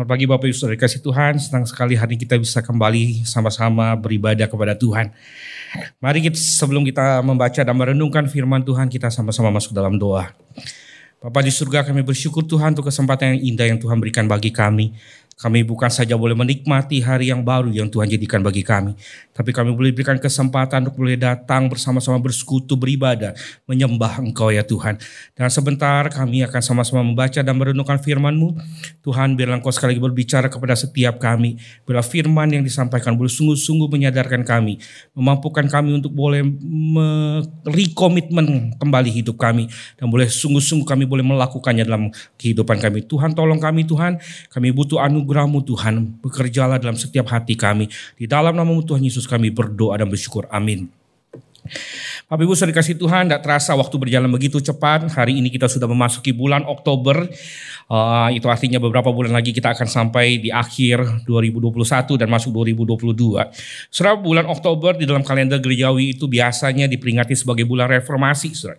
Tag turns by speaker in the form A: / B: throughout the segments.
A: Selamat pagi Bapak Ibu Saudara kasih Tuhan, senang sekali hari kita bisa kembali sama-sama beribadah kepada Tuhan. Mari kita sebelum kita membaca dan merenungkan firman Tuhan, kita sama-sama masuk dalam doa. Bapak di surga kami bersyukur Tuhan untuk kesempatan yang indah yang Tuhan berikan bagi kami. Kami bukan saja boleh menikmati hari yang baru yang Tuhan jadikan bagi kami. Tapi kami boleh berikan kesempatan untuk boleh datang bersama-sama bersekutu, beribadah, menyembah Engkau ya Tuhan. Dan sebentar kami akan sama-sama membaca dan merenungkan firman-Mu. Tuhan biarlah Engkau sekali lagi berbicara kepada setiap kami. Bila firman yang disampaikan boleh sungguh-sungguh menyadarkan kami. Memampukan kami untuk boleh merekomitmen kembali hidup kami. Dan boleh sungguh-sungguh kami boleh melakukannya dalam kehidupan kami. Tuhan tolong kami Tuhan. Kami butuh anugerah anugerahmu Tuhan. Bekerjalah dalam setiap hati kami. Di dalam namamu Tuhan Yesus kami berdoa dan bersyukur. Amin. Bapak Ibu sudah dikasih Tuhan, tidak terasa waktu berjalan begitu cepat. Hari ini kita sudah memasuki bulan Oktober. Uh, itu artinya beberapa bulan lagi kita akan sampai di akhir 2021 dan masuk 2022. Saudara, bulan Oktober di dalam kalender gerejawi itu biasanya diperingati sebagai bulan reformasi. Saudara.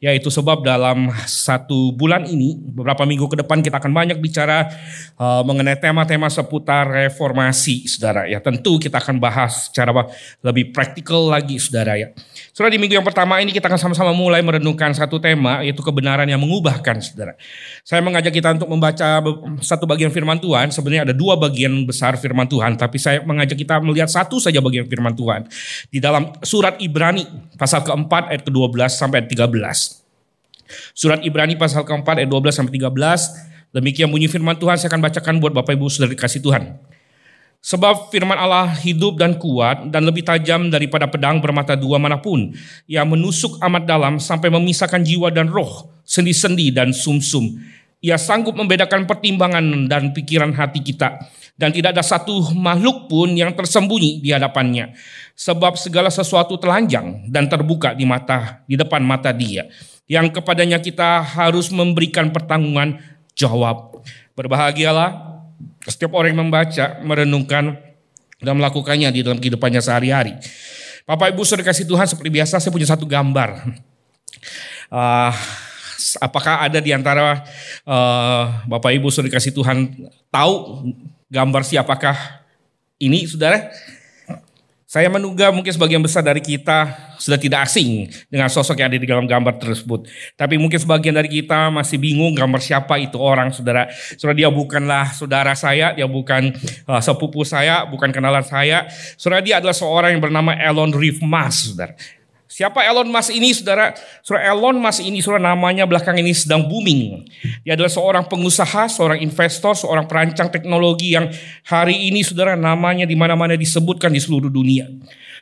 A: Yaitu sebab dalam satu bulan ini, beberapa minggu ke depan kita akan banyak bicara uh, mengenai tema-tema seputar reformasi. Saudara, ya tentu kita akan bahas secara lebih praktikal lagi, saudara ya. Saudara di minggu yang pertama ini kita akan sama-sama mulai merenungkan satu tema yaitu kebenaran yang mengubahkan saudara. Saya mengajak kita untuk membaca satu bagian firman Tuhan. Sebenarnya ada dua bagian besar firman Tuhan. Tapi saya mengajak kita melihat satu saja bagian firman Tuhan. Di dalam surat Ibrani pasal keempat ayat ke-12 sampai ayat 13. Surat Ibrani pasal keempat ayat 12 sampai 13. Demikian bunyi firman Tuhan saya akan bacakan buat Bapak Ibu Saudara dikasih Tuhan. Sebab firman Allah hidup dan kuat dan lebih tajam daripada pedang bermata dua mana pun yang menusuk amat dalam sampai memisahkan jiwa dan roh, sendi-sendi dan sumsum. Ia sanggup membedakan pertimbangan dan pikiran hati kita dan tidak ada satu makhluk pun yang tersembunyi di hadapannya. Sebab segala sesuatu telanjang dan terbuka di mata di depan mata Dia yang kepadanya kita harus memberikan pertanggungan jawab. Berbahagialah setiap orang yang membaca, merenungkan, dan melakukannya di dalam kehidupannya sehari-hari. Bapak Ibu sudah kasih Tuhan seperti biasa saya punya satu gambar. Uh, apakah ada di antara uh, Bapak Ibu sudah kasih Tuhan tahu gambar siapakah ini saudara? Saya menduga mungkin sebagian besar dari kita sudah tidak asing dengan sosok yang ada di dalam gambar tersebut. Tapi mungkin sebagian dari kita masih bingung gambar siapa itu orang, saudara. Saudara dia bukanlah saudara saya, dia bukan uh, sepupu saya, bukan kenalan saya. Saudara dia adalah seorang yang bernama Elon Reeve Mas, saudara. Siapa Elon Musk ini saudara? Saudara Elon Musk ini saudara namanya belakang ini sedang booming. Dia adalah seorang pengusaha, seorang investor, seorang perancang teknologi yang hari ini saudara namanya di mana-mana disebutkan di seluruh dunia.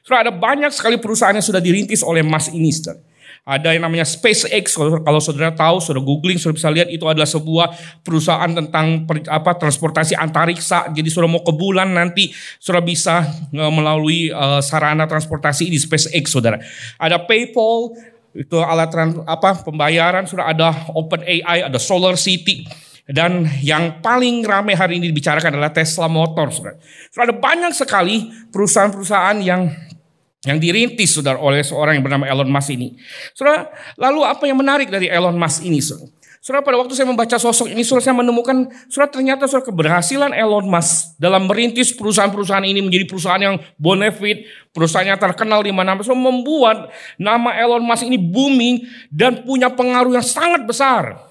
A: Saudara ada banyak sekali perusahaan yang sudah dirintis oleh Musk ini saudara. Ada yang namanya SpaceX, kalau saudara tahu, saudara googling, saudara bisa lihat itu adalah sebuah perusahaan tentang per, apa transportasi antariksa. Jadi saudara mau ke bulan nanti saudara bisa uh, melalui uh, sarana transportasi di SpaceX, saudara. Ada PayPal, itu alat trans, apa pembayaran, sudah ada Open AI, ada Solar City. Dan yang paling ramai hari ini dibicarakan adalah Tesla Motors. Saudara. Ada banyak sekali perusahaan-perusahaan yang yang dirintis saudara oleh seorang yang bernama Elon Musk ini. Saudara, lalu apa yang menarik dari Elon Musk ini? Saudara, saudara pada waktu saya membaca sosok ini, saudara saya menemukan, saudara ternyata saudara keberhasilan Elon Musk dalam merintis perusahaan-perusahaan ini menjadi perusahaan yang bonefit, perusahaan yang terkenal di mana-mana, saudara membuat nama Elon Musk ini booming dan punya pengaruh yang sangat besar.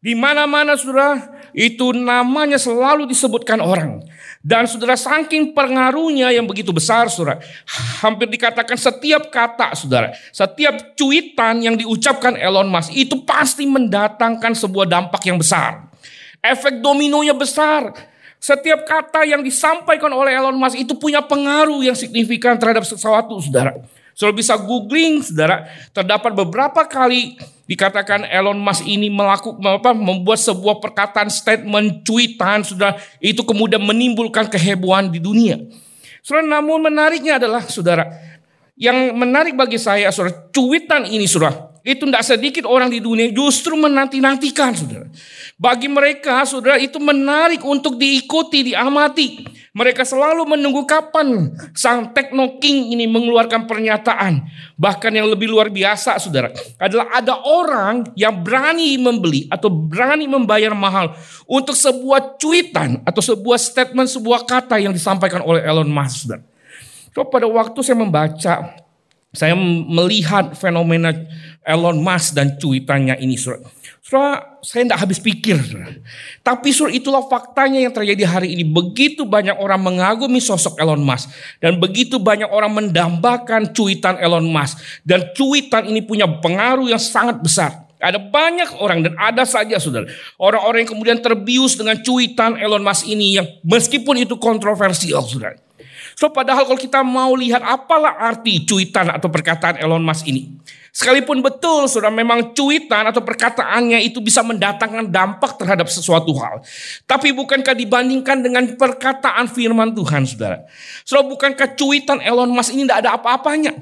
A: Di mana-mana saudara, itu namanya selalu disebutkan orang. Dan saudara saking pengaruhnya yang begitu besar saudara. Hampir dikatakan setiap kata saudara. Setiap cuitan yang diucapkan Elon Musk itu pasti mendatangkan sebuah dampak yang besar. Efek dominonya besar. Setiap kata yang disampaikan oleh Elon Musk itu punya pengaruh yang signifikan terhadap sesuatu saudara. Saudara bisa googling saudara. Terdapat beberapa kali dikatakan Elon Musk ini melakukan apa, membuat sebuah perkataan statement cuitan sudah itu kemudian menimbulkan kehebohan di dunia. Saudara, namun menariknya adalah saudara, yang menarik bagi saya saudara, cuitan ini saudara, itu tidak sedikit orang di dunia justru menanti-nantikan saudara. Bagi mereka saudara itu menarik untuk diikuti, diamati. Mereka selalu menunggu kapan sang Tekno King ini mengeluarkan pernyataan. Bahkan yang lebih luar biasa saudara. Adalah ada orang yang berani membeli atau berani membayar mahal. Untuk sebuah cuitan atau sebuah statement, sebuah kata yang disampaikan oleh Elon Musk. Saudara. So pada waktu saya membaca, saya melihat fenomena Elon Musk dan cuitannya ini. Saudara Saudara, saya tidak habis pikir. Tapi saudara itulah faktanya yang terjadi hari ini. Begitu banyak orang mengagumi sosok Elon Musk. Dan begitu banyak orang mendambakan cuitan Elon Musk. Dan cuitan ini punya pengaruh yang sangat besar. Ada banyak orang dan ada saja saudara. Orang-orang yang kemudian terbius dengan cuitan Elon Musk ini yang meskipun itu kontroversial saudara. So padahal kalau kita mau lihat apalah arti cuitan atau perkataan Elon Musk ini. Sekalipun betul sudah memang cuitan atau perkataannya itu bisa mendatangkan dampak terhadap sesuatu hal. Tapi bukankah dibandingkan dengan perkataan firman Tuhan saudara. Saudara bukankah cuitan Elon Musk ini tidak ada apa-apanya.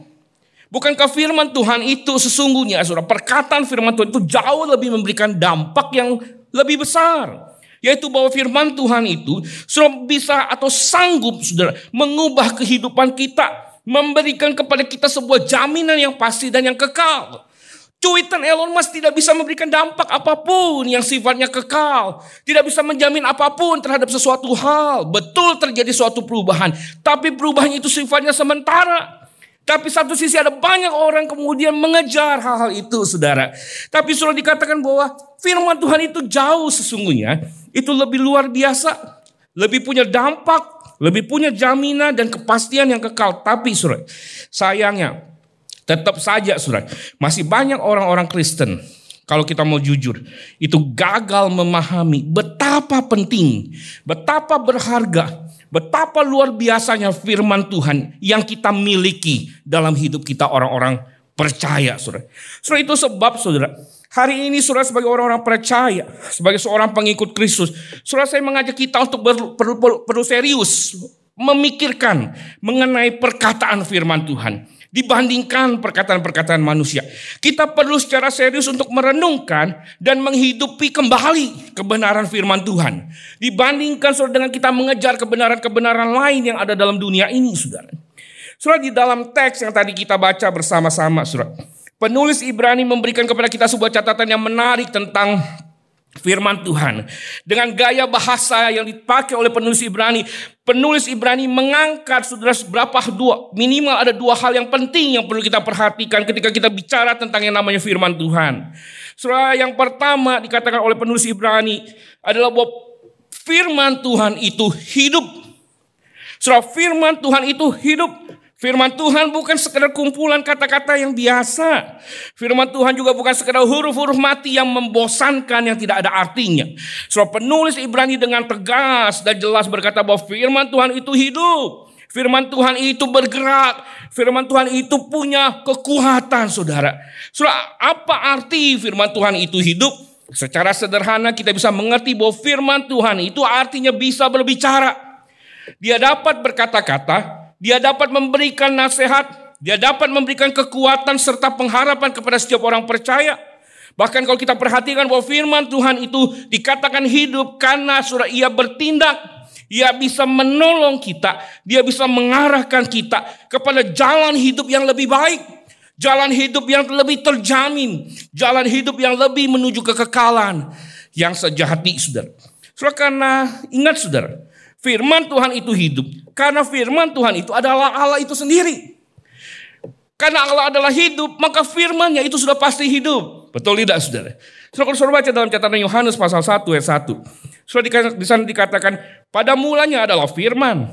A: Bukankah firman Tuhan itu sesungguhnya saudara perkataan firman Tuhan itu jauh lebih memberikan dampak yang lebih besar. Yaitu bahwa firman Tuhan itu sudah bisa atau sanggup saudara mengubah kehidupan kita memberikan kepada kita sebuah jaminan yang pasti dan yang kekal. Cuitan Elon Musk tidak bisa memberikan dampak apa pun yang sifatnya kekal. Tidak bisa menjamin apa pun terhadap sesuatu hal. Betul terjadi suatu perubahan. Tapi perubahan itu sifatnya sementara. Tapi satu sisi ada banyak orang kemudian mengejar hal-hal itu saudara. Tapi sudah dikatakan bahwa firman Tuhan itu jauh sesungguhnya. Itu lebih luar biasa. Lebih punya dampak lebih punya jaminan dan kepastian yang kekal. Tapi surat, sayangnya tetap saja surat, masih banyak orang-orang Kristen kalau kita mau jujur, itu gagal memahami betapa penting, betapa berharga, betapa luar biasanya firman Tuhan yang kita miliki dalam hidup kita orang-orang percaya, saudara. Saudara itu sebab, saudara, Hari ini saudara sebagai orang-orang percaya, sebagai seorang pengikut Kristus, saudara saya mengajak kita untuk perlu, perlu, perlu serius memikirkan mengenai perkataan firman Tuhan dibandingkan perkataan-perkataan manusia. Kita perlu secara serius untuk merenungkan dan menghidupi kembali kebenaran firman Tuhan. Dibandingkan saudara dengan kita mengejar kebenaran-kebenaran lain yang ada dalam dunia ini, saudara. Saudara di dalam teks yang tadi kita baca bersama-sama, saudara. Penulis Ibrani memberikan kepada kita sebuah catatan yang menarik tentang firman Tuhan. Dengan gaya bahasa yang dipakai oleh penulis Ibrani, penulis Ibrani mengangkat saudara berapa dua minimal ada dua hal yang penting yang perlu kita perhatikan ketika kita bicara tentang yang namanya firman Tuhan. Saudara yang pertama dikatakan oleh penulis Ibrani adalah bahwa firman Tuhan itu hidup. Saudara firman Tuhan itu hidup. Firman Tuhan bukan sekedar kumpulan kata-kata yang biasa. Firman Tuhan juga bukan sekedar huruf-huruf mati yang membosankan yang tidak ada artinya. So penulis Ibrani dengan tegas dan jelas berkata bahwa firman Tuhan itu hidup. Firman Tuhan itu bergerak. Firman Tuhan itu punya kekuatan saudara. Saudara, apa arti firman Tuhan itu hidup? Secara sederhana kita bisa mengerti bahwa firman Tuhan itu artinya bisa berbicara. Dia dapat berkata-kata, dia dapat memberikan nasihat, dia dapat memberikan kekuatan serta pengharapan kepada setiap orang percaya. Bahkan kalau kita perhatikan bahwa firman Tuhan itu dikatakan hidup karena surah ia bertindak, ia bisa menolong kita, dia bisa mengarahkan kita kepada jalan hidup yang lebih baik, jalan hidup yang lebih terjamin, jalan hidup yang lebih menuju kekekalan yang sejati, saudara. Saudara karena ingat saudara, Firman Tuhan itu hidup. Karena firman Tuhan itu adalah Allah itu sendiri. Karena Allah adalah hidup, maka firmannya itu sudah pasti hidup. Betul tidak saudara? Saudara saudara baca dalam catatan Yohanes pasal 1 ayat 1. Saudara di sana dikatakan, pada mulanya adalah firman.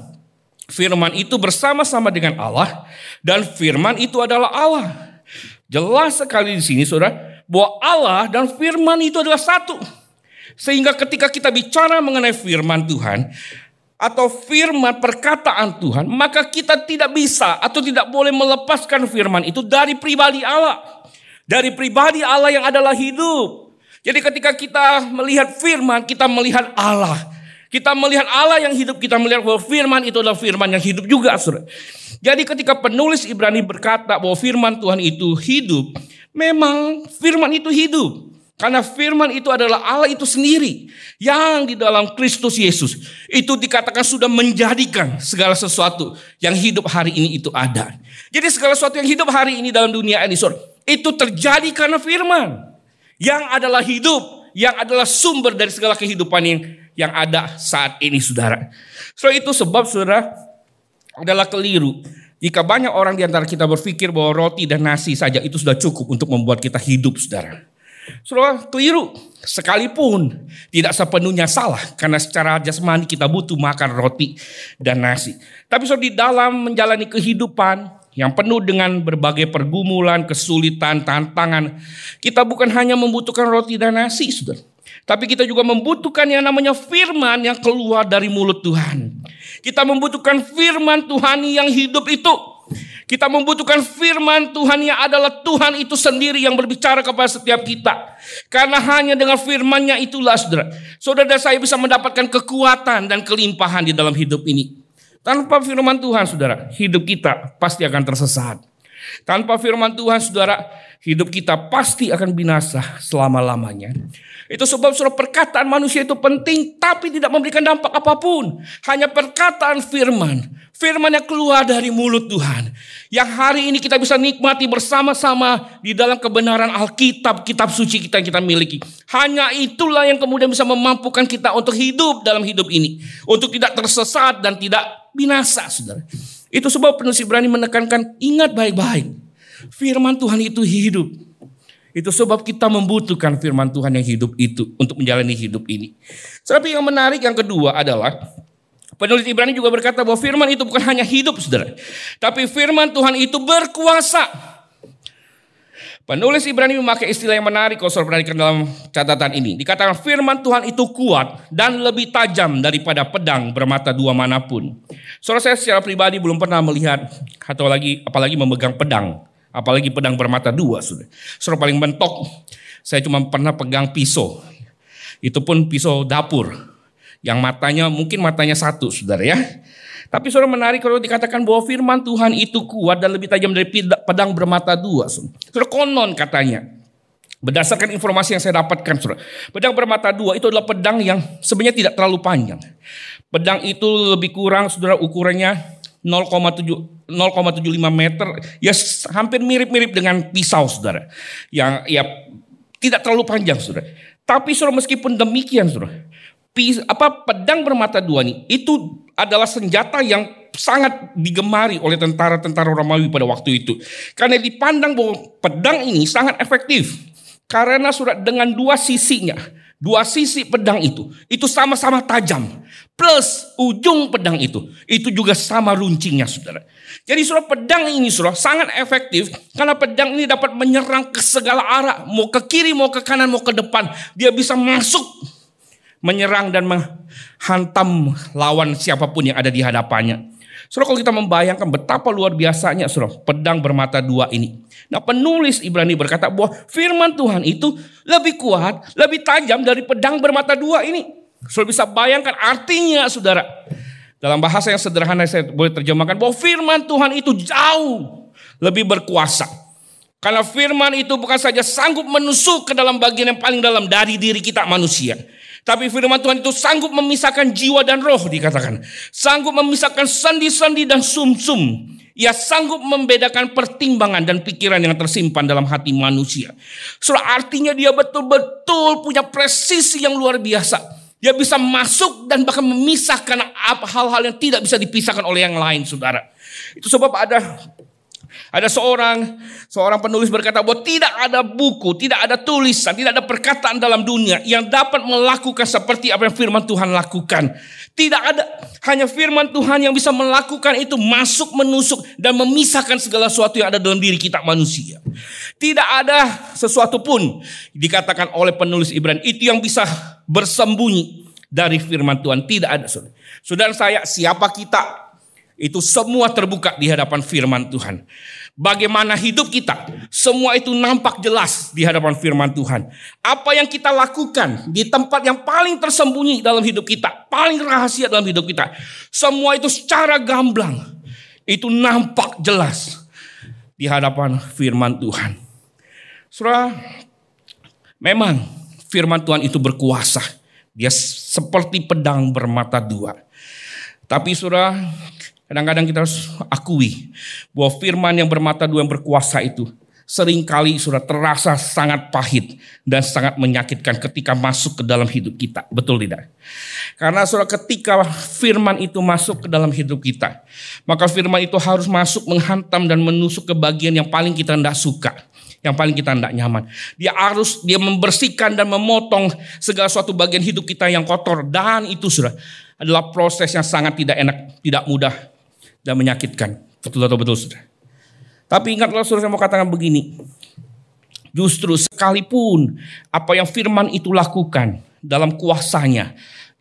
A: Firman itu bersama-sama dengan Allah. Dan firman itu adalah Allah. Jelas sekali di sini saudara, bahwa Allah dan firman itu adalah satu. Sehingga ketika kita bicara mengenai firman Tuhan, atau firman perkataan Tuhan, maka kita tidak bisa atau tidak boleh melepaskan firman itu dari pribadi Allah. Dari pribadi Allah yang adalah hidup. Jadi ketika kita melihat firman, kita melihat Allah. Kita melihat Allah yang hidup, kita melihat bahwa firman itu adalah firman yang hidup juga. Jadi ketika penulis Ibrani berkata bahwa firman Tuhan itu hidup, memang firman itu hidup. Karena firman itu adalah Allah itu sendiri yang di dalam Kristus Yesus itu dikatakan sudah menjadikan segala sesuatu yang hidup hari ini itu ada. Jadi segala sesuatu yang hidup hari ini dalam dunia ini itu terjadi karena firman yang adalah hidup, yang adalah sumber dari segala kehidupan yang yang ada saat ini saudara. So itu sebab saudara adalah keliru. Jika banyak orang di antara kita berpikir bahwa roti dan nasi saja itu sudah cukup untuk membuat kita hidup saudara. Saudara keliru sekalipun tidak sepenuhnya salah karena secara jasmani kita butuh makan roti dan nasi. Tapi saudara di dalam menjalani kehidupan yang penuh dengan berbagai pergumulan, kesulitan, tantangan, kita bukan hanya membutuhkan roti dan nasi, saudara. Tapi kita juga membutuhkan yang namanya firman yang keluar dari mulut Tuhan. Kita membutuhkan firman Tuhan yang hidup itu. Kita membutuhkan firman Tuhan yang adalah Tuhan itu sendiri yang berbicara kepada setiap kita. Karena hanya dengan firmannya itulah saudara. Saudara saya bisa mendapatkan kekuatan dan kelimpahan di dalam hidup ini. Tanpa firman Tuhan saudara, hidup kita pasti akan tersesat. Tanpa firman Tuhan saudara, hidup kita pasti akan binasa selama-lamanya. Itu sebab surat perkataan manusia itu penting tapi tidak memberikan dampak apa pun. Hanya perkataan firman. Firman yang keluar dari mulut Tuhan. Yang hari ini kita bisa nikmati bersama-sama di dalam kebenaran Alkitab, kitab suci kita yang kita miliki. Hanya itulah yang kemudian bisa memampukan kita untuk hidup dalam hidup ini. Untuk tidak tersesat dan tidak binasa, saudara. Itu sebab penulis Ibrani menekankan, ingat baik-baik. Firman Tuhan itu hidup. Itu sebab kita membutuhkan firman Tuhan yang hidup itu untuk menjalani hidup ini. Tapi yang menarik yang kedua adalah penulis Ibrani juga berkata bahwa firman itu bukan hanya hidup saudara. Tapi firman Tuhan itu berkuasa. Penulis Ibrani memakai istilah yang menarik kalau saudara perhatikan dalam catatan ini. Dikatakan firman Tuhan itu kuat dan lebih tajam daripada pedang bermata dua mana pun. Saudara saya secara pribadi belum pernah melihat atau lagi apalagi memegang pedang Apalagi pedang bermata dua sudah. Suruh paling mentok. Saya cuma pernah pegang pisau. Itu pun pisau dapur. Yang matanya mungkin matanya satu saudara ya. Tapi saudara menarik kalau dikatakan bahwa firman Tuhan itu kuat dan lebih tajam dari pedang bermata dua. Saudara konon katanya. Berdasarkan informasi yang saya dapatkan, saudara. Pedang bermata dua itu adalah pedang yang sebenarnya tidak terlalu panjang. Pedang itu lebih kurang, saudara, ukurannya 0,75 meter ya hampir mirip-mirip dengan pisau saudara yang ya tidak terlalu panjang saudara tapi saudara meskipun demikian saudara pis, apa pedang bermata dua ini itu adalah senjata yang sangat digemari oleh tentara-tentara Romawi pada waktu itu karena dipandang bahwa pedang ini sangat efektif karena surat dengan dua sisinya dua sisi pedang itu itu sama-sama tajam plus ujung pedang itu. Itu juga sama runcingnya saudara. Jadi saudara pedang ini saudara sangat efektif karena pedang ini dapat menyerang ke segala arah. Mau ke kiri, mau ke kanan, mau ke depan. Dia bisa masuk menyerang dan menghantam lawan siapa pun yang ada di hadapannya. Saudara kalau kita membayangkan betapa luar biasanya saudara pedang bermata dua ini. Nah penulis Ibrani berkata bahwa firman Tuhan itu lebih kuat, lebih tajam dari pedang bermata dua ini. Saudara bisa bayangkan artinya saudara. Dalam bahasa yang sederhana saya boleh terjemahkan bahwa firman Tuhan itu jauh lebih berkuasa. Karena firman itu bukan saja sanggup menusuk ke dalam bagian yang paling dalam dari diri kita manusia. Tapi firman Tuhan itu sanggup memisahkan jiwa dan roh dikatakan. Sanggup memisahkan sendi-sendi dan sumsum. Ia sanggup membedakan pertimbangan dan pikiran yang tersimpan dalam hati manusia. So artinya dia betul-betul punya presisi yang luar biasa. Dia bisa masuk dan bahkan memisahkan hal-hal yang tidak bisa dipisahkan oleh yang lain, saudara. Itu sebab ada ada seorang seorang penulis berkata bahwa tidak ada buku, tidak ada tulisan, tidak ada perkataan dalam dunia yang dapat melakukan seperti apa yang firman Tuhan lakukan. Tidak ada hanya firman Tuhan yang bisa melakukan itu masuk menusuk dan memisahkan segala sesuatu yang ada dalam diri kita manusia. Tidak ada sesuatu pun dikatakan oleh penulis Ibrani itu yang bisa bersembunyi dari firman Tuhan. Tidak ada saudara. Saya, siapa kita? Itu semua terbuka di hadapan firman Tuhan. Bagaimana hidup kita, semua itu nampak jelas di hadapan firman Tuhan. Apa yang kita lakukan di tempat yang paling tersembunyi dalam hidup kita, paling rahasia dalam hidup kita, semua itu secara gamblang, itu nampak jelas di hadapan firman Tuhan. Surah Memang firman Tuhan itu berkuasa. Dia seperti pedang bermata dua. Tapi surah kadang-kadang kita harus akui bahwa firman yang bermata dua yang berkuasa itu sering kali sudah terasa sangat pahit dan sangat menyakitkan ketika masuk ke dalam hidup kita. Betul tidak? Karena sudah ketika firman itu masuk ke dalam hidup kita, maka firman itu harus masuk menghantam dan menusuk ke bagian yang paling kita tidak suka yang paling kita tidak nyaman. Dia harus dia membersihkan dan memotong segala suatu bagian hidup kita yang kotor dan itu sudah adalah proses yang sangat tidak enak, tidak mudah dan menyakitkan. Betul atau betul sudah. Tapi ingatlah saudara saya mau katakan begini. Justru sekalipun apa yang firman itu lakukan dalam kuasanya.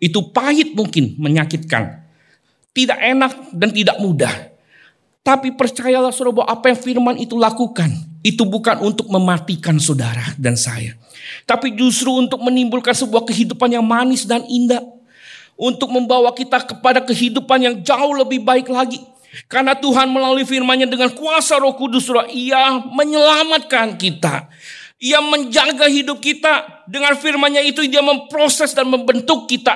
A: Itu pahit mungkin menyakitkan. Tidak enak dan tidak mudah. Tapi percayalah saudara bahwa apa yang firman itu lakukan. Itu bukan untuk mematikan saudara dan saya. Tapi justru untuk menimbulkan sebuah kehidupan yang manis dan indah. Untuk membawa kita kepada kehidupan yang jauh lebih baik lagi. Karena Tuhan melalui firman-Nya dengan kuasa Roh Kudus, surah, Ia menyelamatkan kita. Ia menjaga hidup kita. Dengan firman-Nya itu dia memproses dan membentuk kita.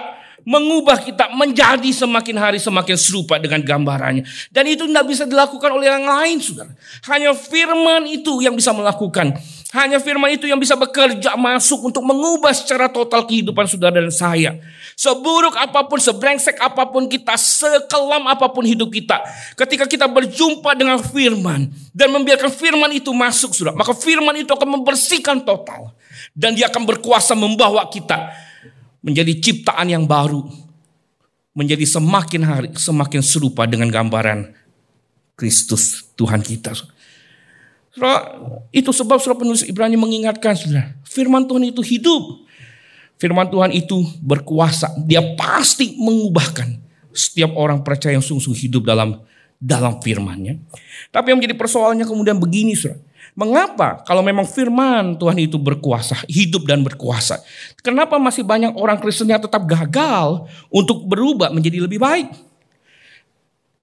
A: Mengubah kita menjadi semakin hari semakin serupa dengan gambarannya. Dan itu tidak bisa dilakukan oleh yang lain, saudara. Hanya firman itu yang bisa melakukan. Hanya firman itu yang bisa bekerja masuk untuk mengubah secara total kehidupan saudara dan saya. Seburuk apa pun, sebrengsek apa pun kita, sekelam apa pun hidup kita. Ketika kita berjumpa dengan firman dan membiarkan firman itu masuk sudah, maka firman itu akan membersihkan total. Dan dia akan berkuasa membawa kita menjadi ciptaan yang baru. Menjadi semakin hari semakin serupa dengan gambaran Kristus Tuhan kita. itu sebab surah penulis Ibrani mengingatkan sudah, firman Tuhan itu hidup Firman Tuhan itu berkuasa. Dia pasti mengubahkan setiap orang percaya yang sungguh-sungguh hidup dalam dalam firman-Nya. Tapi yang menjadi persoalannya kemudian begini, Saudara. Mengapa kalau memang firman Tuhan itu berkuasa, hidup dan berkuasa? Kenapa masih banyak orang Kristen yang tetap gagal untuk berubah menjadi lebih baik?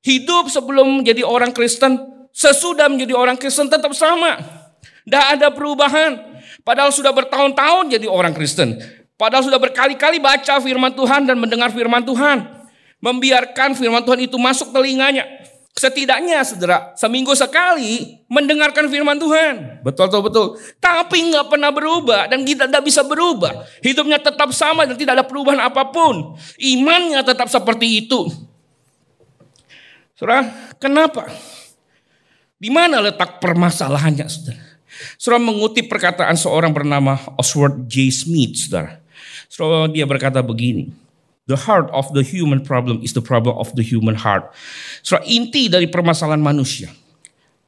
A: Hidup sebelum menjadi orang Kristen, sesudah menjadi orang Kristen tetap sama. Tidak ada perubahan. Padahal sudah bertahun-tahun jadi orang Kristen. Padahal sudah berkali-kali baca firman Tuhan dan mendengar firman Tuhan. Membiarkan firman Tuhan itu masuk telinganya. Setidaknya saudara, seminggu sekali mendengarkan firman Tuhan. Betul, betul, betul. Tapi nggak pernah berubah dan kita tidak bisa berubah. Hidupnya tetap sama dan tidak ada perubahan apa pun. Imannya tetap seperti itu. Saudara, kenapa? Di mana letak permasalahannya, saudara? Saudara mengutip perkataan seorang bernama Oswald J. Smith, saudara. So dia berkata begini, the heart of the human problem is the problem of the human heart. So inti dari permasalahan manusia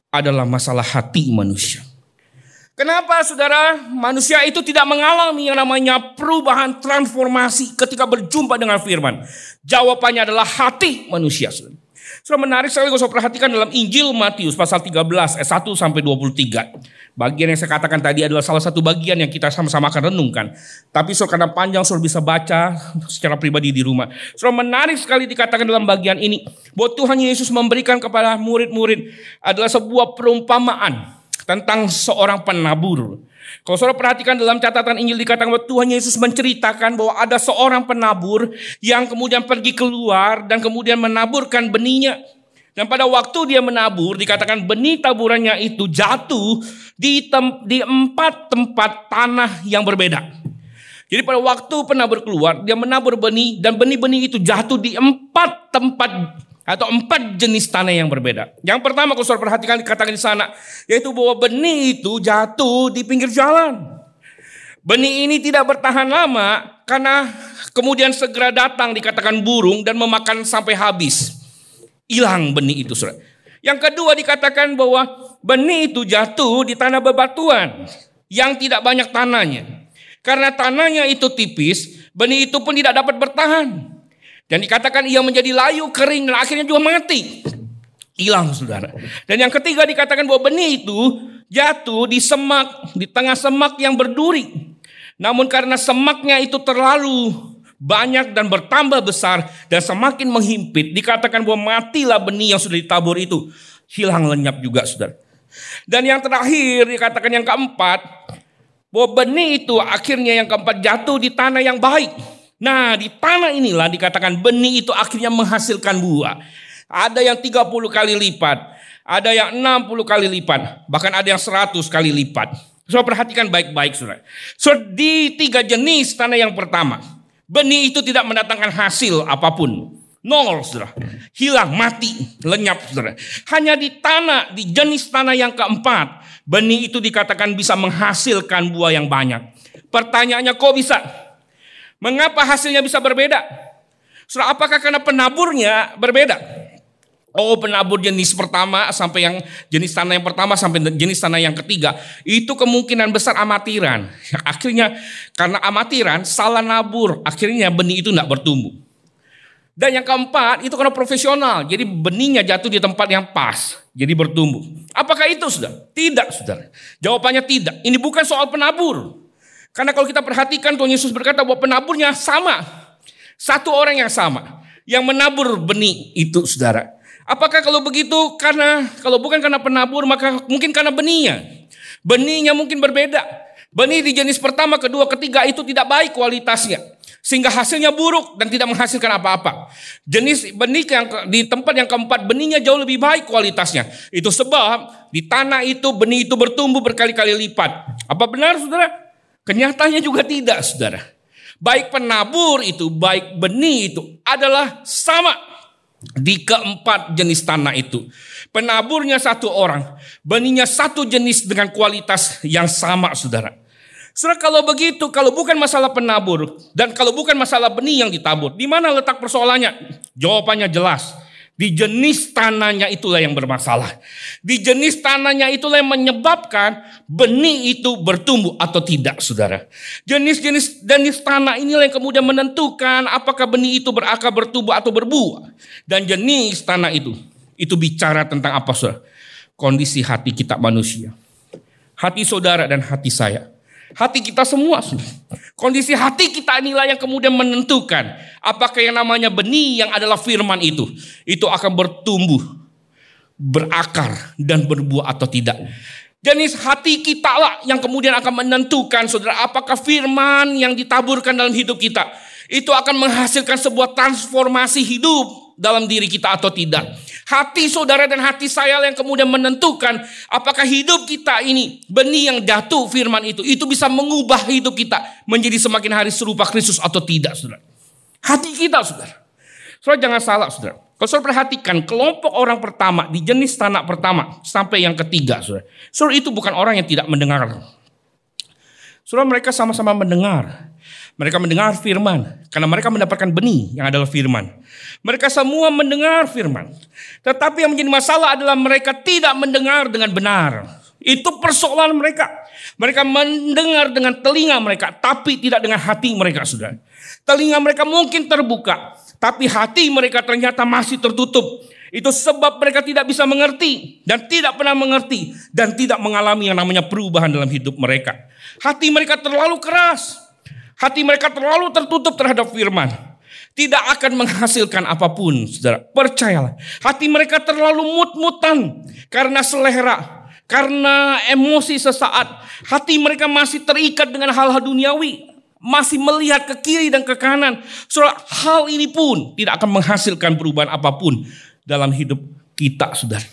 A: adalah masalah hati manusia. Kenapa saudara manusia itu tidak mengalami yang namanya perubahan transformasi ketika berjumpa dengan firman? Jawabannya adalah hati manusia. Saudara. Sudah menarik sekali kalau saya perhatikan dalam Injil Matius pasal 13 ayat 1 sampai 23. Bagian yang saya katakan tadi adalah salah satu bagian yang kita sama-sama akan renungkan. Tapi so karena panjang sudah bisa baca secara pribadi di rumah. Sudah menarik sekali dikatakan dalam bagian ini bahwa Tuhan Yesus memberikan kepada murid-murid adalah sebuah perumpamaan tentang seorang penabur. Kalau saudara perhatikan dalam catatan Injil dikatakan bahwa Tuhan Yesus menceritakan bahwa ada seorang penabur yang kemudian pergi keluar dan kemudian menaburkan benihnya. Dan pada waktu dia menabur dikatakan benih taburannya itu jatuh di, tem di empat tempat tanah yang berbeda. Jadi pada waktu penabur keluar dia menabur benih dan benih-benih itu jatuh di empat tempat atau empat jenis tanah yang berbeda. Yang pertama kalau saudara perhatikan dikatakan di sana yaitu bahwa benih itu jatuh di pinggir jalan. Benih ini tidak bertahan lama karena kemudian segera datang dikatakan burung dan memakan sampai habis. Hilang benih itu saudara. Yang kedua dikatakan bahwa benih itu jatuh di tanah bebatuan yang tidak banyak tanahnya. Karena tanahnya itu tipis, benih itu pun tidak dapat bertahan. Dan dikatakan ia menjadi layu, kering, dan akhirnya juga mati. Hilang saudara. Dan yang ketiga dikatakan bahwa benih itu jatuh di semak, di tengah semak yang berduri. Namun karena semaknya itu terlalu banyak dan bertambah besar dan semakin menghimpit, dikatakan bahwa matilah benih yang sudah ditabur itu. Hilang lenyap juga saudara. Dan yang terakhir dikatakan yang keempat, Bahwa benih itu akhirnya yang keempat jatuh di tanah yang baik. Nah di tanah inilah dikatakan benih itu akhirnya menghasilkan buah. Ada yang 30 kali lipat. Ada yang 60 kali lipat. Bahkan ada yang 100 kali lipat. So perhatikan baik-baik saudara. So di tiga jenis tanah yang pertama. Benih itu tidak mendatangkan hasil apa pun. Nol saudara. Hilang, mati, lenyap saudara. Hanya di tanah, di jenis tanah yang keempat. Benih itu dikatakan bisa menghasilkan buah yang banyak. Pertanyaannya kok bisa? Mengapa hasilnya bisa berbeda? Saudara, apakah karena penaburnya berbeda? Oh penabur jenis pertama sampai yang jenis tanah yang pertama sampai jenis tanah yang ketiga itu kemungkinan besar amatiran. Akhirnya karena amatiran salah nabur, akhirnya benih itu tidak bertumbuh. Dan yang keempat itu karena profesional, jadi benihnya jatuh di tempat yang pas, jadi bertumbuh. Apakah itu sudah? Tidak, saudara. Jawabannya tidak. Ini bukan soal penabur. Karena kalau kita perhatikan Tuhan Yesus berkata bahwa penaburnya sama. Satu orang yang sama. Yang menabur benih itu saudara. Apakah kalau begitu karena kalau bukan karena penabur maka mungkin karena benihnya. Benihnya mungkin berbeda. Benih di jenis pertama, kedua, ketiga itu tidak baik kualitasnya. Sehingga hasilnya buruk dan tidak menghasilkan apa-apa. Jenis benih yang di tempat yang keempat benihnya jauh lebih baik kualitasnya. Itu sebab di tanah itu benih itu bertumbuh berkali-kali lipat. Apa benar saudara? Kenyataannya juga tidak, saudara. Baik penabur itu, baik benih itu adalah sama di keempat jenis tanah itu. Penaburnya satu orang, benihnya satu jenis dengan kualitas yang sama, saudara. Saudara kalau begitu, kalau bukan masalah penabur dan kalau bukan masalah benih yang ditabur, di mana letak persoalannya? Jawabannya jelas di jenis tanahnya itulah yang bermasalah. Di jenis tanahnya itulah yang menyebabkan benih itu bertumbuh atau tidak, saudara. Jenis-jenis jenis tanah inilah yang kemudian menentukan apakah benih itu berakar, bertumbuh atau berbuah. Dan jenis tanah itu, itu bicara tentang apa, saudara? Kondisi hati kita manusia. Hati saudara dan hati saya Hati kita semua. Kondisi hati kita inilah yang kemudian menentukan apakah yang namanya benih yang adalah firman itu. Itu akan bertumbuh, berakar, dan berbuah atau tidak. Jenis hati kita lah yang kemudian akan menentukan saudara apakah firman yang ditaburkan dalam hidup kita itu akan menghasilkan sebuah transformasi hidup dalam diri kita atau tidak. Hati saudara dan hati saya yang kemudian menentukan apakah hidup kita ini benih yang jatuh firman itu itu bisa mengubah hidup kita menjadi semakin hari serupa Kristus atau tidak, Saudara. Hati kita, Saudara. Saudara jangan salah, Saudara. Kalau saudara perhatikan kelompok orang pertama di jenis tanah pertama sampai yang ketiga, Saudara. Saudara itu bukan orang yang tidak mendengar. Saudara mereka sama-sama mendengar. Mereka mendengar firman karena mereka mendapatkan benih yang adalah firman. Mereka semua mendengar firman. Tetapi yang menjadi masalah adalah mereka tidak mendengar dengan benar. Itu persoalan mereka. Mereka mendengar dengan telinga mereka, tapi tidak dengan hati mereka, sudah. Telinga mereka mungkin terbuka, tapi hati mereka ternyata masih tertutup. Itu sebab mereka tidak bisa mengerti dan tidak pernah mengerti dan tidak mengalami yang namanya perubahan dalam hidup mereka. Hati mereka terlalu keras. Hati mereka terlalu tertutup terhadap firman. Tidak akan menghasilkan apa pun, saudara. Percayalah. Hati mereka terlalu mut-mutan karena selera, karena emosi sesaat. Hati mereka masih terikat dengan hal-hal duniawi. Masih melihat ke kiri dan ke kanan. Saudara, hal ini pun tidak akan menghasilkan perubahan apa pun dalam hidup kita, saudara.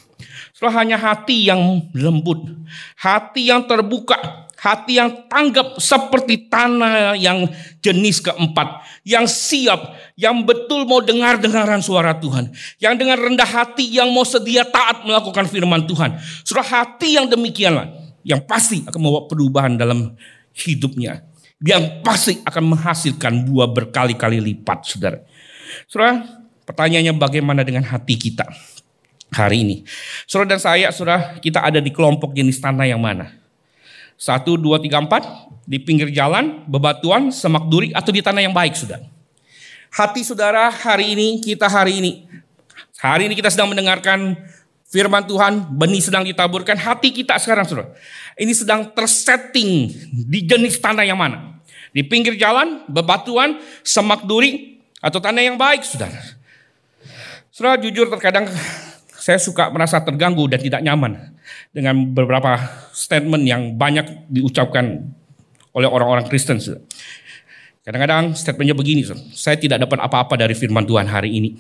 A: Saudara, hanya hati yang lembut. Hati yang terbuka Hati yang tanggap seperti tanah yang jenis keempat. Yang siap, yang betul mau dengar-dengaran suara Tuhan. Yang dengan rendah hati, yang mau sedia taat melakukan firman Tuhan. Surah hati yang demikianlah. Yang pasti akan membawa perubahan dalam hidupnya. Yang pasti akan menghasilkan buah berkali-kali lipat, saudara. Saudara, pertanyaannya bagaimana dengan hati kita hari ini? Saudara dan saya, saudara, kita ada di kelompok jenis tanah yang mana? Satu, dua, tiga, empat. Di pinggir jalan, bebatuan, semak duri, atau di tanah yang baik sudah. Hati saudara hari ini, kita hari ini. Hari ini kita sedang mendengarkan firman Tuhan, benih sedang ditaburkan. Hati kita sekarang saudara. Ini sedang tersetting di jenis tanah yang mana. Di pinggir jalan, bebatuan, semak duri, atau tanah yang baik saudara. Saudara jujur terkadang saya suka merasa terganggu dan tidak nyaman dengan beberapa statement yang banyak diucapkan oleh orang-orang Kristen. Kadang-kadang statementnya begini, saya tidak dapat apa-apa dari firman Tuhan hari ini.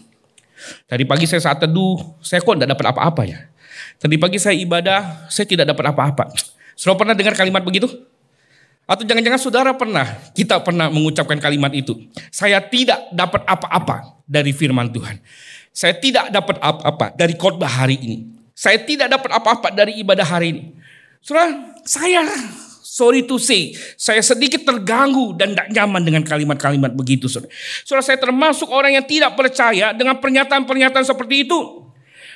A: Tadi pagi saya saat teduh, saya kok tidak dapat apa-apa ya. Tadi pagi saya ibadah, saya tidak dapat apa-apa. Saudara pernah dengar kalimat begitu? Atau jangan-jangan saudara pernah, kita pernah mengucapkan kalimat itu. Saya tidak dapat apa-apa dari firman Tuhan. Saya tidak dapat apa-apa dari khotbah hari ini. Saya tidak dapat apa-apa dari ibadah hari ini. Saudara, saya sorry to say, saya sedikit terganggu dan tidak nyaman dengan kalimat-kalimat begitu. Saudara. saudara, saya termasuk orang yang tidak percaya dengan pernyataan-pernyataan seperti itu.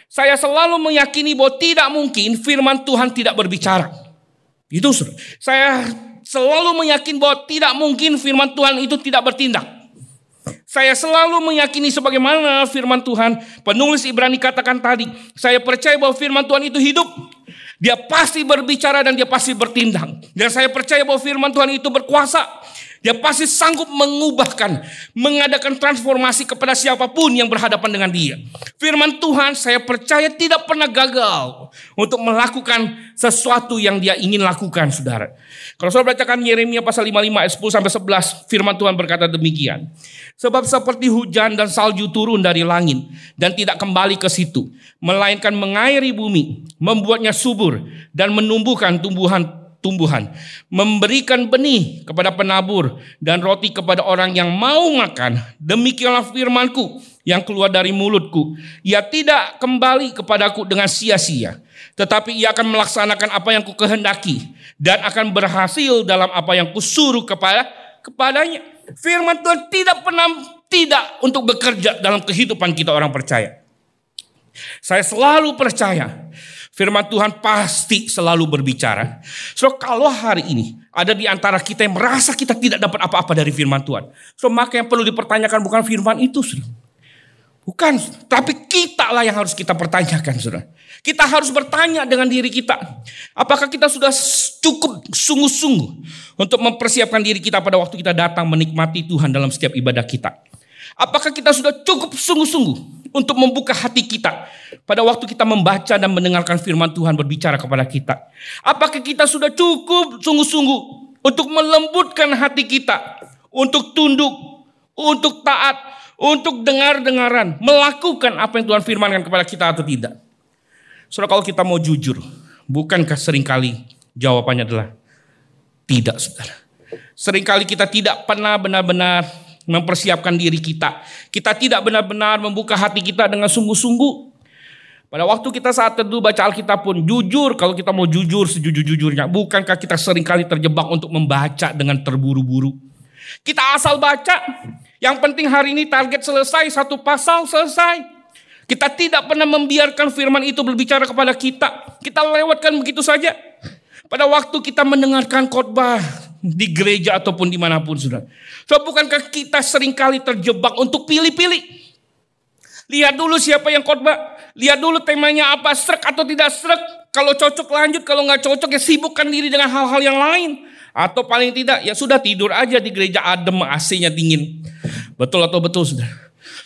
A: Saya selalu meyakini bahwa tidak mungkin firman Tuhan tidak berbicara. Itu saudara. Saya selalu meyakini bahwa tidak mungkin firman Tuhan itu tidak bertindak. Saya selalu meyakini sebagaimana firman Tuhan. Penulis Ibrani katakan tadi. Saya percaya bahwa firman Tuhan itu hidup. Dia pasti berbicara dan dia pasti bertindak. Dan saya percaya bahwa firman Tuhan itu berkuasa. Dia pasti sanggup mengubahkan, mengadakan transformasi kepada siapa pun yang berhadapan dengan dia. Firman Tuhan saya percaya tidak pernah gagal untuk melakukan sesuatu yang dia ingin lakukan, saudara. Kalau saudara bacakan Yeremia pasal 55 ayat 10 sampai 11, firman Tuhan berkata demikian. Sebab seperti hujan dan salju turun dari langit dan tidak kembali ke situ, melainkan mengairi bumi, membuatnya subur dan menumbuhkan tumbuhan tumbuhan, memberikan benih kepada penabur dan roti kepada orang yang mau makan. Demikianlah firmanku yang keluar dari mulutku. Ia tidak kembali kepadaku dengan sia-sia, tetapi ia akan melaksanakan apa yang kukehendaki dan akan berhasil dalam apa yang kusuruh kepada kepadanya. Firman Tuhan tidak pernah tidak untuk bekerja dalam kehidupan kita orang percaya. Saya selalu percaya Firman Tuhan pasti selalu berbicara. So kalau hari ini ada di antara kita yang merasa kita tidak dapat apa-apa dari firman Tuhan. So maka yang perlu dipertanyakan bukan firman itu. Saudara. Bukan, tapi kita lah yang harus kita pertanyakan. Saudara. Kita harus bertanya dengan diri kita. Apakah kita sudah cukup sungguh-sungguh untuk mempersiapkan diri kita pada waktu kita datang menikmati Tuhan dalam setiap ibadah kita. Apakah kita sudah cukup sungguh-sungguh untuk membuka hati kita pada waktu kita membaca dan mendengarkan firman Tuhan berbicara kepada kita. Apakah kita sudah cukup sungguh-sungguh untuk melembutkan hati kita, untuk tunduk, untuk taat, untuk dengar-dengaran, melakukan apa yang Tuhan firmankan kepada kita atau tidak? Saudara kalau kita mau jujur, bukankah sering kali jawabannya adalah tidak, saudara. Seringkali kita tidak pernah benar-benar mempersiapkan diri kita. Kita tidak benar-benar membuka hati kita dengan sungguh-sungguh. Pada waktu kita saat teduh baca Alkitab pun jujur kalau kita mau jujur sejujur-jujurnya. Bukankah kita sering kali terjebak untuk membaca dengan terburu-buru. Kita asal baca. Yang penting hari ini target selesai, satu pasal selesai. Kita tidak pernah membiarkan firman itu berbicara kepada kita. Kita lewatkan begitu saja. Pada waktu kita mendengarkan khotbah, di gereja ataupun di mana pun sudah. So bukankah kita sering kali terjebak untuk pilih-pilih? Lihat dulu siapa yang khotbah. Lihat dulu temanya apa, serak atau tidak serak. Kalau cocok lanjut, kalau nggak cocok ya sibukkan diri dengan hal-hal yang lain. Atau paling tidak ya sudah tidur aja di gereja adem, AC-nya dingin. Betul atau betul sudah?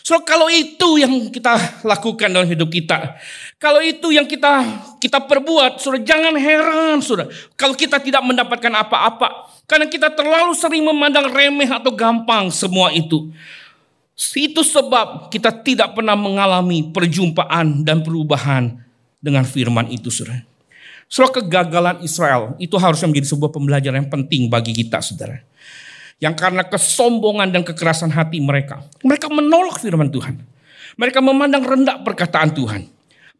A: So kalau itu yang kita lakukan dalam hidup kita, kalau itu yang kita kita perbuat, sudah jangan heran, sudah. Kalau kita tidak mendapatkan apa-apa, karena kita terlalu sering memandang remeh atau gampang semua itu. Itu sebab kita tidak pernah mengalami perjumpaan dan perubahan dengan firman itu, saudara. Soal kegagalan Israel itu harusnya menjadi sebuah pembelajaran yang penting bagi kita, saudara. Yang karena kesombongan dan kekerasan hati mereka, mereka menolak firman Tuhan. Mereka memandang rendah perkataan Tuhan.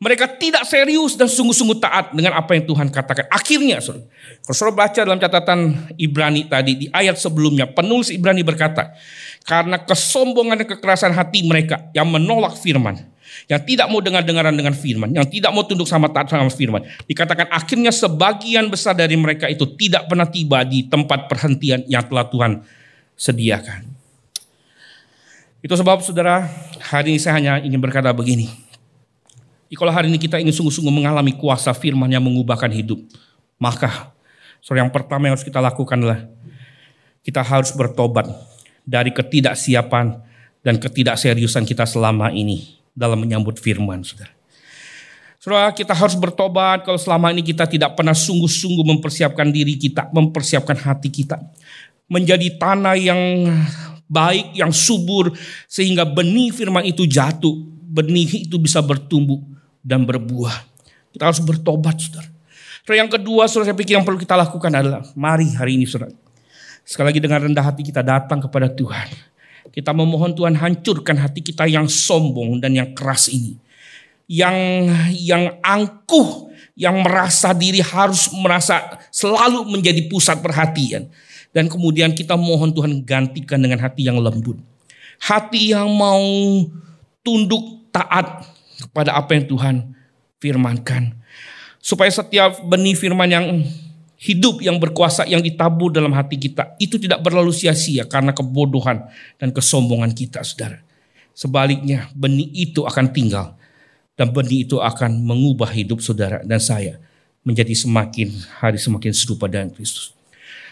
A: Mereka tidak serius dan sungguh-sungguh taat dengan apa yang Tuhan katakan. Akhirnya, saudara, kalau saudara baca dalam catatan Ibrani tadi, di ayat sebelumnya, penulis Ibrani berkata, karena kesombongan dan kekerasan hati mereka yang menolak firman, yang tidak mau dengar-dengaran dengan firman, yang tidak mau tunduk sama taat sama firman. Dikatakan akhirnya sebagian besar dari mereka itu tidak pernah tiba di tempat perhentian yang telah Tuhan sediakan. Itu sebab saudara, hari ini saya hanya ingin berkata begini. Kalau hari ini kita ingin sungguh-sungguh mengalami kuasa firman yang mengubahkan hidup, maka so yang pertama yang harus kita lakukan adalah kita harus bertobat dari ketidaksiapan dan ketidakseriusan kita selama ini dalam menyambut firman, saudara. Saudara, kita harus bertobat kalau selama ini kita tidak pernah sungguh-sungguh mempersiapkan diri kita, mempersiapkan hati kita. Menjadi tanah yang baik, yang subur, sehingga benih firman itu jatuh, benih itu bisa bertumbuh dan berbuah. Kita harus bertobat, saudara. Saudara, yang kedua, saudara, saya pikir yang perlu kita lakukan adalah, mari hari ini, saudara. Sekali lagi dengan rendah hati kita datang kepada Tuhan. Kita memohon Tuhan hancurkan hati kita yang sombong dan yang keras ini yang yang angkuh, yang merasa diri harus merasa selalu menjadi pusat perhatian. Dan kemudian kita mohon Tuhan gantikan dengan hati yang lembut. Hati yang mau tunduk taat kepada apa yang Tuhan firmankan. Supaya setiap benih firman yang hidup yang berkuasa yang ditabur dalam hati kita itu tidak berlalu sia-sia karena kebodohan dan kesombongan kita saudara. Sebaliknya benih itu akan tinggal dan benih itu akan mengubah hidup saudara dan saya menjadi semakin hari semakin serupa dengan Kristus.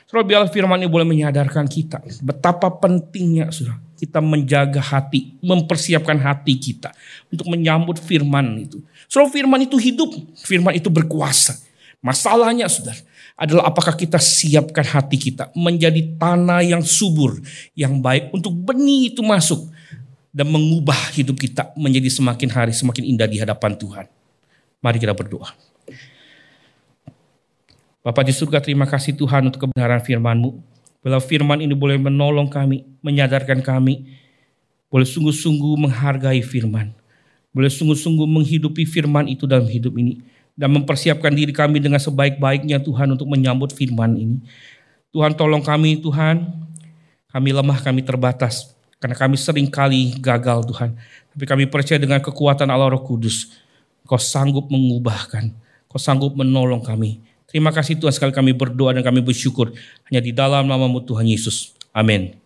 A: Saudara biarlah firman ini boleh menyadarkan kita betapa pentingnya saudara kita menjaga hati, mempersiapkan hati kita untuk menyambut firman itu. Saudara firman itu hidup, firman itu berkuasa. Masalahnya saudara adalah apakah kita siapkan hati kita menjadi tanah yang subur, yang baik untuk benih itu masuk dan mengubah hidup kita menjadi semakin hari semakin indah di hadapan Tuhan. Mari kita berdoa. Bapak di surga terima kasih Tuhan untuk kebenaran firman-Mu. Bila firman ini boleh menolong kami, menyadarkan kami, boleh sungguh-sungguh menghargai firman. Boleh sungguh-sungguh menghidupi firman itu dalam hidup ini. Dan mempersiapkan diri kami dengan sebaik-baiknya Tuhan untuk menyambut firman ini. Tuhan tolong kami Tuhan, kami lemah, kami terbatas. Karena kami sering kali gagal Tuhan. Tapi kami percaya dengan kekuatan Allah Roh Kudus. Kau sanggup mengubahkan. Kau sanggup menolong kami. Terima kasih Tuhan sekali kami berdoa dan kami bersyukur. Hanya di dalam namamu Tuhan Yesus. Amin.